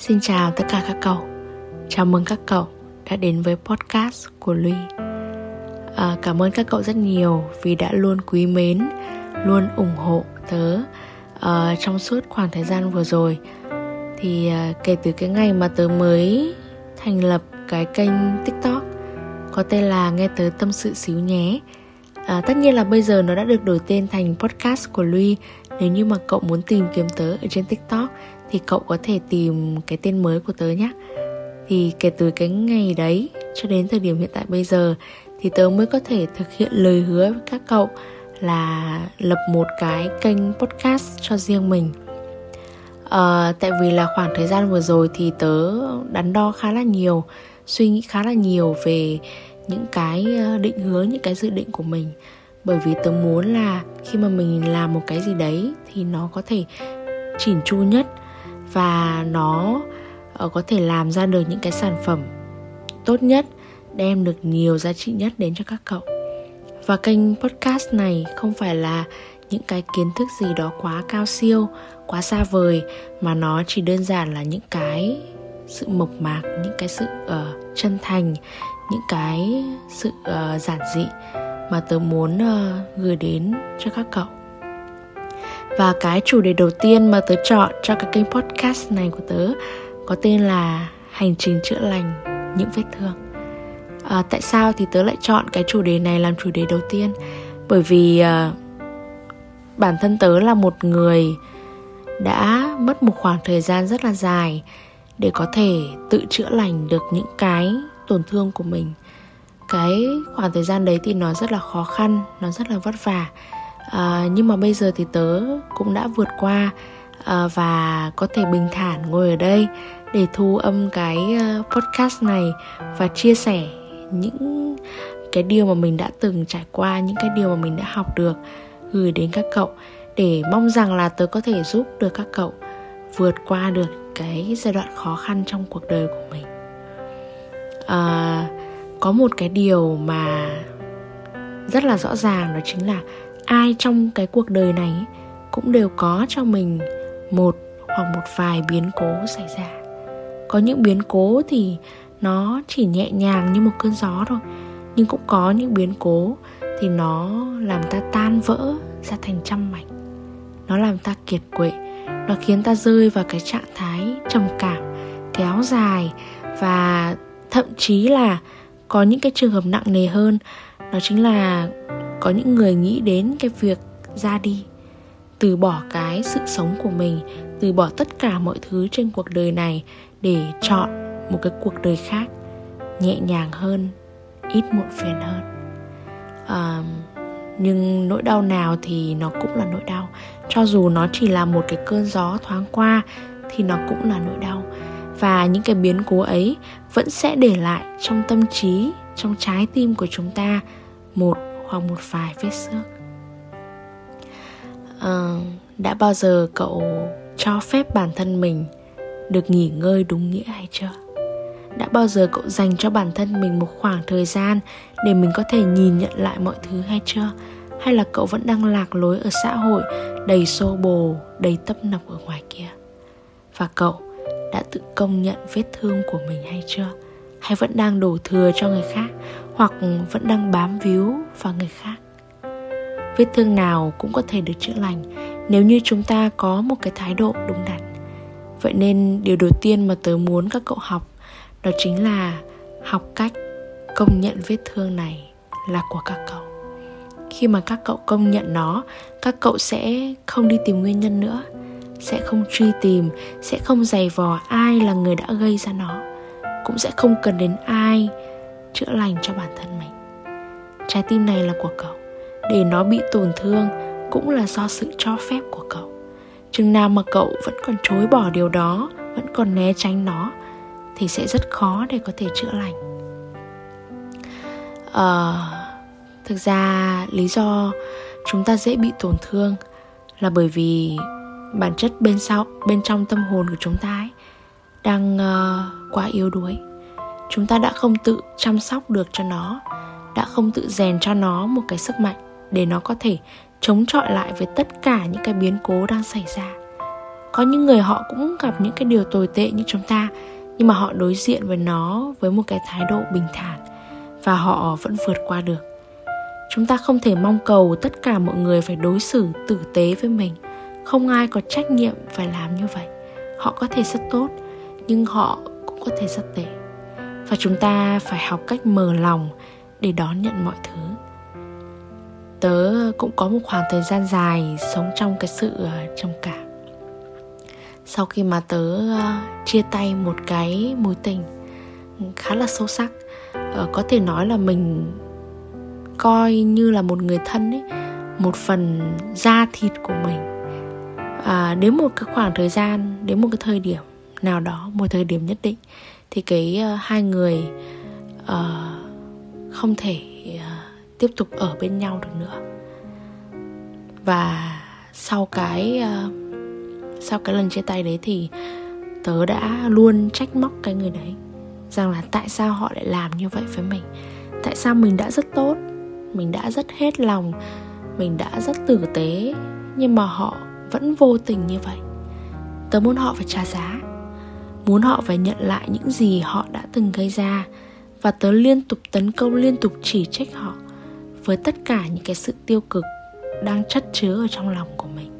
Xin chào tất cả các cậu. Chào mừng các cậu đã đến với podcast của Ly à, Cảm ơn các cậu rất nhiều vì đã luôn quý mến Luôn ủng hộ tớ à, trong suốt khoảng thời gian vừa rồi. Thì à, kể từ cái ngày mà tớ mới thành lập cái kênh tiktok Có tên là Nghe Tớ Tâm Sự Xíu Nhé. À, Tất nhiên là bây giờ nó đã được đổi tên thành podcast của Luy. Nếu như mà cậu muốn tìm kiếm tớ ở trên tiktok thì cậu có thể tìm cái tên mới của tớ nhé thì kể từ cái ngày đấy cho đến thời điểm hiện tại bây giờ thì tớ mới có thể thực hiện lời hứa với các cậu là lập một cái kênh podcast cho riêng mình. À, tại vì là khoảng thời gian vừa rồi thì tớ đắn đo khá là nhiều suy nghĩ khá là nhiều về những cái ờ, định hướng những cái dự định của mình. Bởi vì tớ muốn là khi mà mình làm một cái gì đấy thì nó có thể chỉn chu nhất và nó ờ, có thể làm ra được những cái sản phẩm tốt nhất đem được nhiều giá trị nhất đến cho các cậu. Và kênh podcast này không phải là những cái kiến thức gì đó quá cao siêu quá xa vời mà nó chỉ đơn giản là những cái sự mộc mạc những cái sự uh, chân thành những cái sự uh, giản dị mà tớ muốn uh, gửi đến cho các cậu và cái chủ đề đầu tiên mà tớ chọn cho cái kênh podcast này của tớ có tên là hành trình chữa lành những vết thương. À, tại sao thì tớ lại chọn cái chủ đề này làm chủ đề đầu tiên? Bởi vì à, bản thân tớ là một người đã mất một khoảng thời gian rất là dài để có thể tự chữa lành được những cái tổn thương của mình. Cái khoảng thời gian đấy thì nó rất là khó khăn nó rất là vất vả à, nhưng mà bây giờ thì tớ cũng đã vượt qua à, và có thể bình thản ngồi ở đây để thu âm cái ờ, podcast này và chia sẻ những cái điều mà mình đã từng trải qua những cái điều mà mình đã học được gửi đến các cậu để mong rằng là tớ có thể giúp được các cậu vượt qua được cái giai đoạn khó khăn trong cuộc đời của mình. À, có một cái điều mà rất là rõ ràng đó chính là ai trong cái cuộc đời này cũng đều có cho mình một hoặc một vài biến cố xảy ra. Có những biến cố thì nó chỉ nhẹ nhàng như một cơn gió thôi, nhưng cũng có những biến cố thì nó làm ta tan vỡ ra thành trăm mảnh. Nó làm ta kiệt quệ, nó khiến ta rơi vào cái trạng thái trầm cảm kéo dài và thậm chí là có những cái trường hợp nặng nề hơn, đó chính là có những người nghĩ đến cái việc ra đi từ bỏ cái sự sống của mình từ bỏ tất cả mọi thứ trên cuộc đời này để chọn một cái cuộc đời khác nhẹ nhàng hơn ít muộn phiền hơn. À, nhưng nỗi đau nào thì nó cũng là nỗi đau. Cho dù nó chỉ là một cái cơn gió thoáng qua thì nó cũng là nỗi đau. Và những cái biến cố ấy vẫn sẽ để lại trong tâm trí trong trái tim của chúng ta một hoặc một vài vết xước. À, đã bao giờ cậu cho phép bản thân mình được nghỉ ngơi đúng nghĩa hay chưa? Đã bao giờ cậu dành cho bản thân mình một khoảng thời gian để mình có thể nhìn nhận lại mọi thứ hay chưa? Hay là cậu vẫn đang lạc lối ở xã hội đầy xô bồ đầy tấp nập ở ngoài kia? Và cậu đã tự công nhận vết thương của mình hay chưa? Hay vẫn đang đổ thừa cho người khác, hoặc vẫn đang bám víu vào người khác. Vết thương nào cũng có thể được chữa lành nếu như chúng ta có một cái thái độ đúng đắn. Vậy nên điều đầu tiên mà tớ muốn các cậu học đó chính là học cách công nhận vết thương này là của các cậu. Khi mà các cậu công nhận nó, các cậu sẽ không đi tìm nguyên nhân nữa, sẽ không truy tìm, sẽ không giày vò ai là người đã gây ra nó cũng sẽ không cần đến ai chữa lành cho bản thân mình. Trái tim này là của cậu. Để nó bị tổn thương cũng là do sự cho phép của cậu. Chừng nào mà cậu vẫn còn chối bỏ điều đó vẫn còn né tránh nó thì sẽ rất khó để có thể chữa lành. À, thực ra lý do chúng ta dễ bị tổn thương là bởi vì bản chất bên sau bên trong tâm hồn của chúng ta ấy đang uh, quá yếu đuối. Chúng ta đã không tự chăm sóc được cho nó đã không tự rèn cho nó một cái sức mạnh để nó có thể chống chọi lại với tất cả những cái biến cố đang xảy ra. Có những người họ cũng gặp những cái điều tồi tệ như chúng ta nhưng mà họ đối diện với nó với một cái thái độ bình thản và họ vẫn vượt qua được. Chúng ta không thể mong cầu tất cả mọi người phải đối xử tử tế với mình. Không ai có trách nhiệm phải làm như vậy. Họ có thể rất tốt nhưng họ cũng có thể rất tệ. Và chúng ta phải học cách mở lòng để đón nhận mọi thứ. Tớ cũng có một khoảng thời gian dài sống trong cái sự ờ, trầm cảm. Sau khi mà tớ ờ, chia tay một cái mối tình khá là sâu sắc ờ, có thể nói là mình coi như là một người thân ấy một phần da thịt của mình. À, đến một cái khoảng thời gian đến một cái thời điểm nào đó một thời điểm nhất định thì cái uh, hai người uh, không thể uh, tiếp tục ở bên nhau được nữa. Và sau cái uh, sau cái lần chia tay đấy thì tớ đã luôn trách móc cái người đấy rằng là tại sao họ lại làm như vậy với mình? Tại sao mình đã rất tốt mình đã rất hết lòng mình đã rất tử tế nhưng mà họ vẫn vô tình như vậy? Tớ muốn họ phải trả giá muốn họ phải nhận lại những gì họ đã từng gây ra và tớ liên tục tấn công liên tục chỉ trích họ với tất cả những cái sự tiêu cực đang chất chứa ở trong lòng của mình.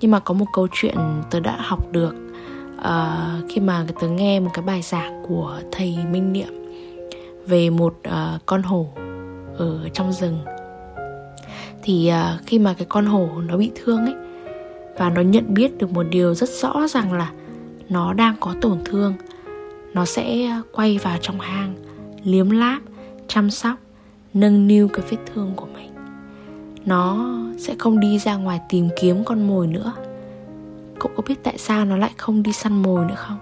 Nhưng mà có một câu chuyện tớ đã học được uh, khi mà tớ nghe một cái bài giảng của thầy minh niệm về một uh, con hổ ở trong rừng. Thì uh, khi mà cái con hổ nó bị thương ấy và nó nhận biết được một điều rất rõ rằng là nó đang có tổn thương. Nó sẽ quay vào trong hang, liếm láp, chăm sóc, nâng niu cái vết thương của mình. Nó sẽ không đi ra ngoài tìm kiếm con mồi nữa. Cậu có biết tại sao nó lại không đi săn mồi nữa không?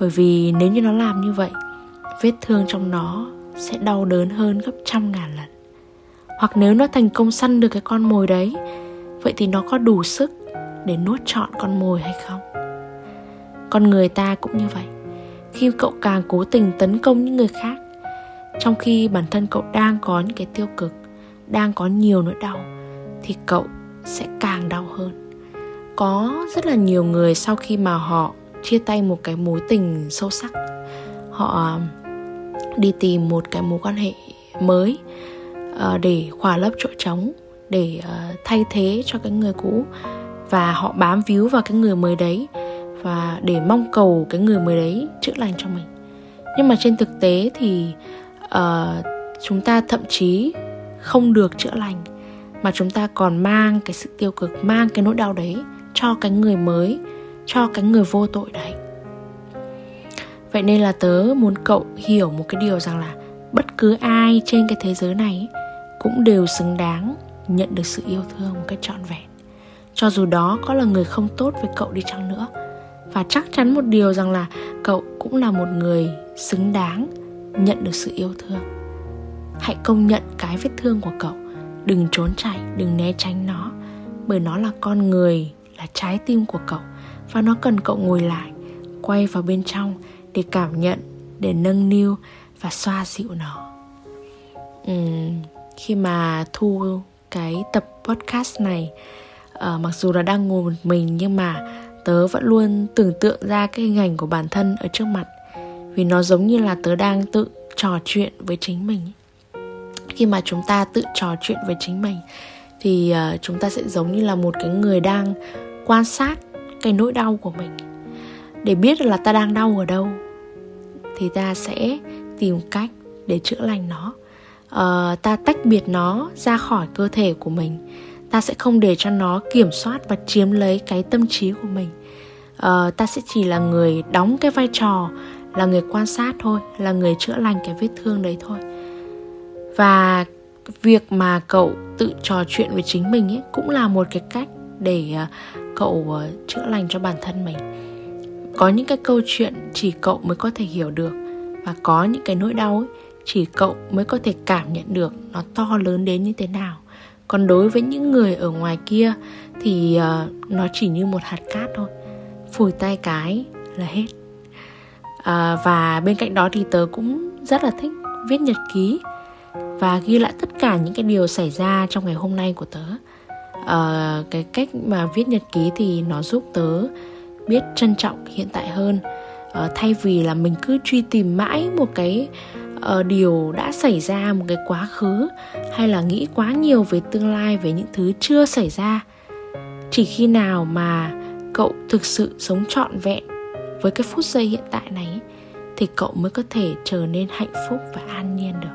Bởi vì nếu như nó làm như vậy, vết thương trong nó sẽ đau đớn hơn gấp trăm ngàn lần. Hoặc nếu nó thành công săn được cái con mồi đấy, vậy thì nó có đủ sức để nuốt trọn con mồi hay không? Con người ta cũng như vậy. Khi cậu càng cố tình tấn công những người khác, trong khi bản thân cậu đang có những cái tiêu cực, đang có nhiều nỗi đau, thì cậu sẽ càng đau hơn. Có rất là nhiều người sau khi mà họ chia tay một cái mối tình sâu sắc, họ um, đi tìm một cái mối quan hệ mới ờ, để khỏa lấp chỗ trống, để ờ, thay thế cho cái người cũ và họ bám víu vào cái người mới đấy và để mong cầu cái người mới đấy chữa lành cho mình. Nhưng mà trên thực tế thì uh, chúng ta thậm chí không được chữa lành mà chúng ta còn mang cái sự tiêu cực mang cái nỗi đau đấy cho cái người mới cho cái người vô tội đấy. Vậy nên là tớ muốn cậu hiểu một cái điều rằng là bất cứ ai trên cái thế giới này cũng đều xứng đáng nhận được sự yêu thương một cách trọn vẹn. Cho dù đó có là người không tốt với cậu đi chăng nữa và chắc chắn một điều rằng là cậu cũng là một người xứng đáng nhận được sự yêu thương. Hãy công nhận cái vết thương của cậu. Đừng trốn chạy đừng né tránh nó. Bởi nó là con người là trái tim của cậu. Và nó cần cậu ngồi lại quay vào bên trong để cảm nhận để nâng niu và xoa dịu nó. Uhm, khi mà thu cái tập podcast này uh, mặc dù là đang ngồi một mình nhưng mà tớ vẫn luôn tưởng tượng ra cái hình ảnh của bản thân ở trước mặt. Vì nó giống như là tớ đang tự trò chuyện với chính mình. Khi mà chúng ta tự trò chuyện với chính mình thì uh, chúng ta sẽ giống như là một cái người đang quan sát cái nỗi đau của mình. Để biết là ta đang đau ở đâu thì ta sẽ tìm cách để chữa lành nó. Uh, ta tách biệt nó ra khỏi cơ thể của mình ta sẽ không để cho nó kiểm soát và chiếm lấy cái tâm trí của mình. Ờ, ta sẽ chỉ là người đóng cái vai trò là người quan sát thôi là người chữa lành cái vết thương đấy thôi. Và việc mà cậu tự trò chuyện với chính mình ấy cũng là một cái cách để ờ, cậu ờ, chữa lành cho bản thân mình. Có những cái câu chuyện chỉ cậu mới có thể hiểu được và có những cái nỗi đau ấy chỉ cậu mới có thể cảm nhận được nó to lớn đến như thế nào còn đối với những người ở ngoài kia thì uh, nó chỉ như một hạt cát thôi. Phủi tay cái là hết. À, và bên cạnh đó thì tớ cũng rất là thích viết nhật ký và ghi lại tất cả những cái điều xảy ra trong ngày hôm nay của tớ. À, cái cách mà viết nhật ký thì nó giúp tớ biết trân trọng hiện tại hơn. À, thay vì là mình cứ truy tìm mãi một cái uh, điều đã xảy ra một cái quá khứ hay là nghĩ quá nhiều về tương lai về những thứ chưa xảy ra. Chỉ khi nào mà cậu thực sự sống trọn vẹn với cái phút giây hiện tại này thì cậu mới có thể trở nên hạnh phúc và an nhiên được.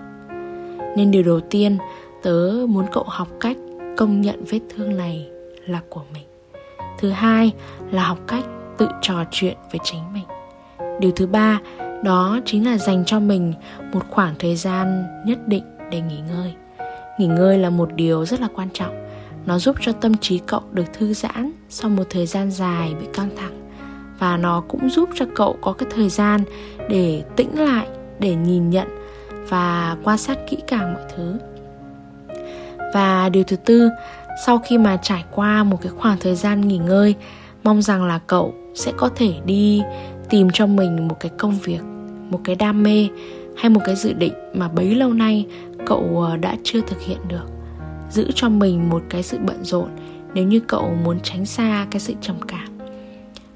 Nên điều đầu tiên tớ muốn cậu học cách công nhận vết thương này là của mình. Thứ hai là học cách tự trò chuyện với chính mình. Điều thứ ba đó chính là dành cho mình một khoảng thời gian nhất định để nghỉ ngơi. Nghỉ ngơi là một điều rất là quan trọng. Nó giúp cho tâm trí cậu được thư giãn sau một thời gian dài bị căng thẳng. Và nó cũng giúp cho cậu có cái thời gian để tĩnh lại, để nhìn nhận và quan sát kỹ càng mọi thứ. Và điều thứ tư, sau khi mà trải qua một cái khoảng thời gian nghỉ ngơi mong rằng là cậu sẽ có thể đi tìm cho mình một cái công việc một cái đam mê hay một cái dự định mà bấy lâu nay cậu ờ, đã chưa thực hiện được. Giữ cho mình một cái sự bận rộn nếu như cậu muốn tránh xa cái sự trầm cảm.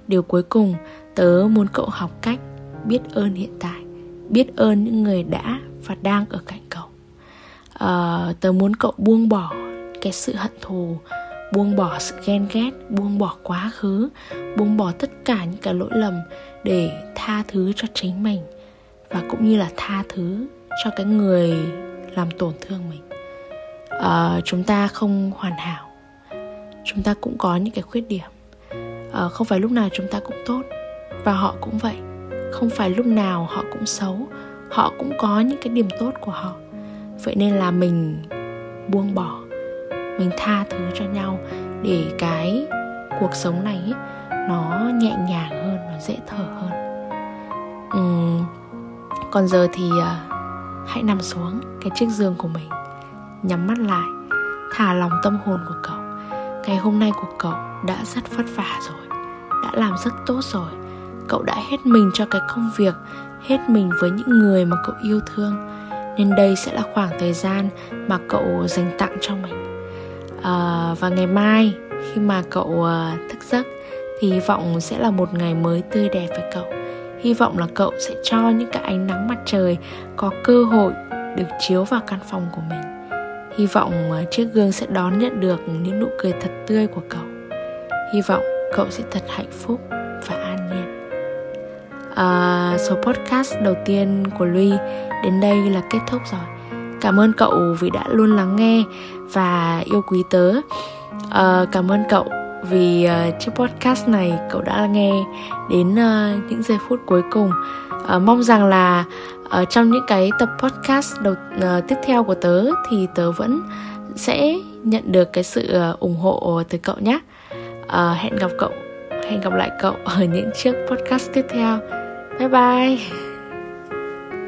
Điều cuối cùng tớ muốn cậu học cách biết ơn hiện tại biết ơn những người đã và đang ở cạnh cậu. À, tớ muốn cậu buông bỏ cái sự hận thù buông bỏ sự ghen ghét buông bỏ quá khứ buông bỏ tất cả những cái lỗi lầm để tha thứ cho chính mình và cũng như là tha thứ cho cái người làm tổn thương mình. À, chúng ta không hoàn hảo. Chúng ta cũng có những cái khuyết điểm. À, không phải lúc nào chúng ta cũng tốt và họ cũng vậy. Không phải lúc nào họ cũng xấu họ cũng có những cái điểm tốt của họ. Vậy nên là mình buông bỏ mình tha thứ cho nhau để cái cuộc sống này ấy, nó nhẹ nhàng hơn nó dễ thở hơn. Uhm, còn giờ thì uh, hãy nằm xuống cái chiếc giường của mình nhắm mắt lại thả lòng tâm hồn của cậu. Ngày hôm nay của cậu đã rất vất vả rồi đã làm rất tốt rồi. Cậu đã hết mình cho cái công việc hết mình với những người mà cậu yêu thương. Nên đây sẽ là khoảng thời gian mà cậu dành tặng cho mình à, và ngày mai khi mà cậu uh, thức giấc thì hy vọng sẽ là một ngày mới tươi đẹp với cậu. Hy vọng là cậu sẽ cho những cái ánh nắng mặt trời có cơ hội được chiếu vào căn phòng của mình. Hy vọng uh, chiếc gương sẽ đón nhận được những nụ cười thật tươi của cậu. Hy vọng cậu sẽ thật hạnh phúc và an nhiên. À, số podcast đầu tiên của luy đến đây là kết thúc rồi cảm ơn cậu vì đã luôn lắng nghe và yêu quý tớ. Uh, cảm ơn cậu vì uh, chiếc podcast này cậu đã nghe đến uh, những giây phút cuối cùng. Uh, mong rằng là uh, trong những cái tập podcast đầu uh, tiếp theo của tớ thì tớ vẫn sẽ nhận được cái sự uh, ủng hộ từ cậu nhé. Uh, hẹn gặp cậu hẹn gặp lại cậu ở những chiếc podcast tiếp theo. Bye bye!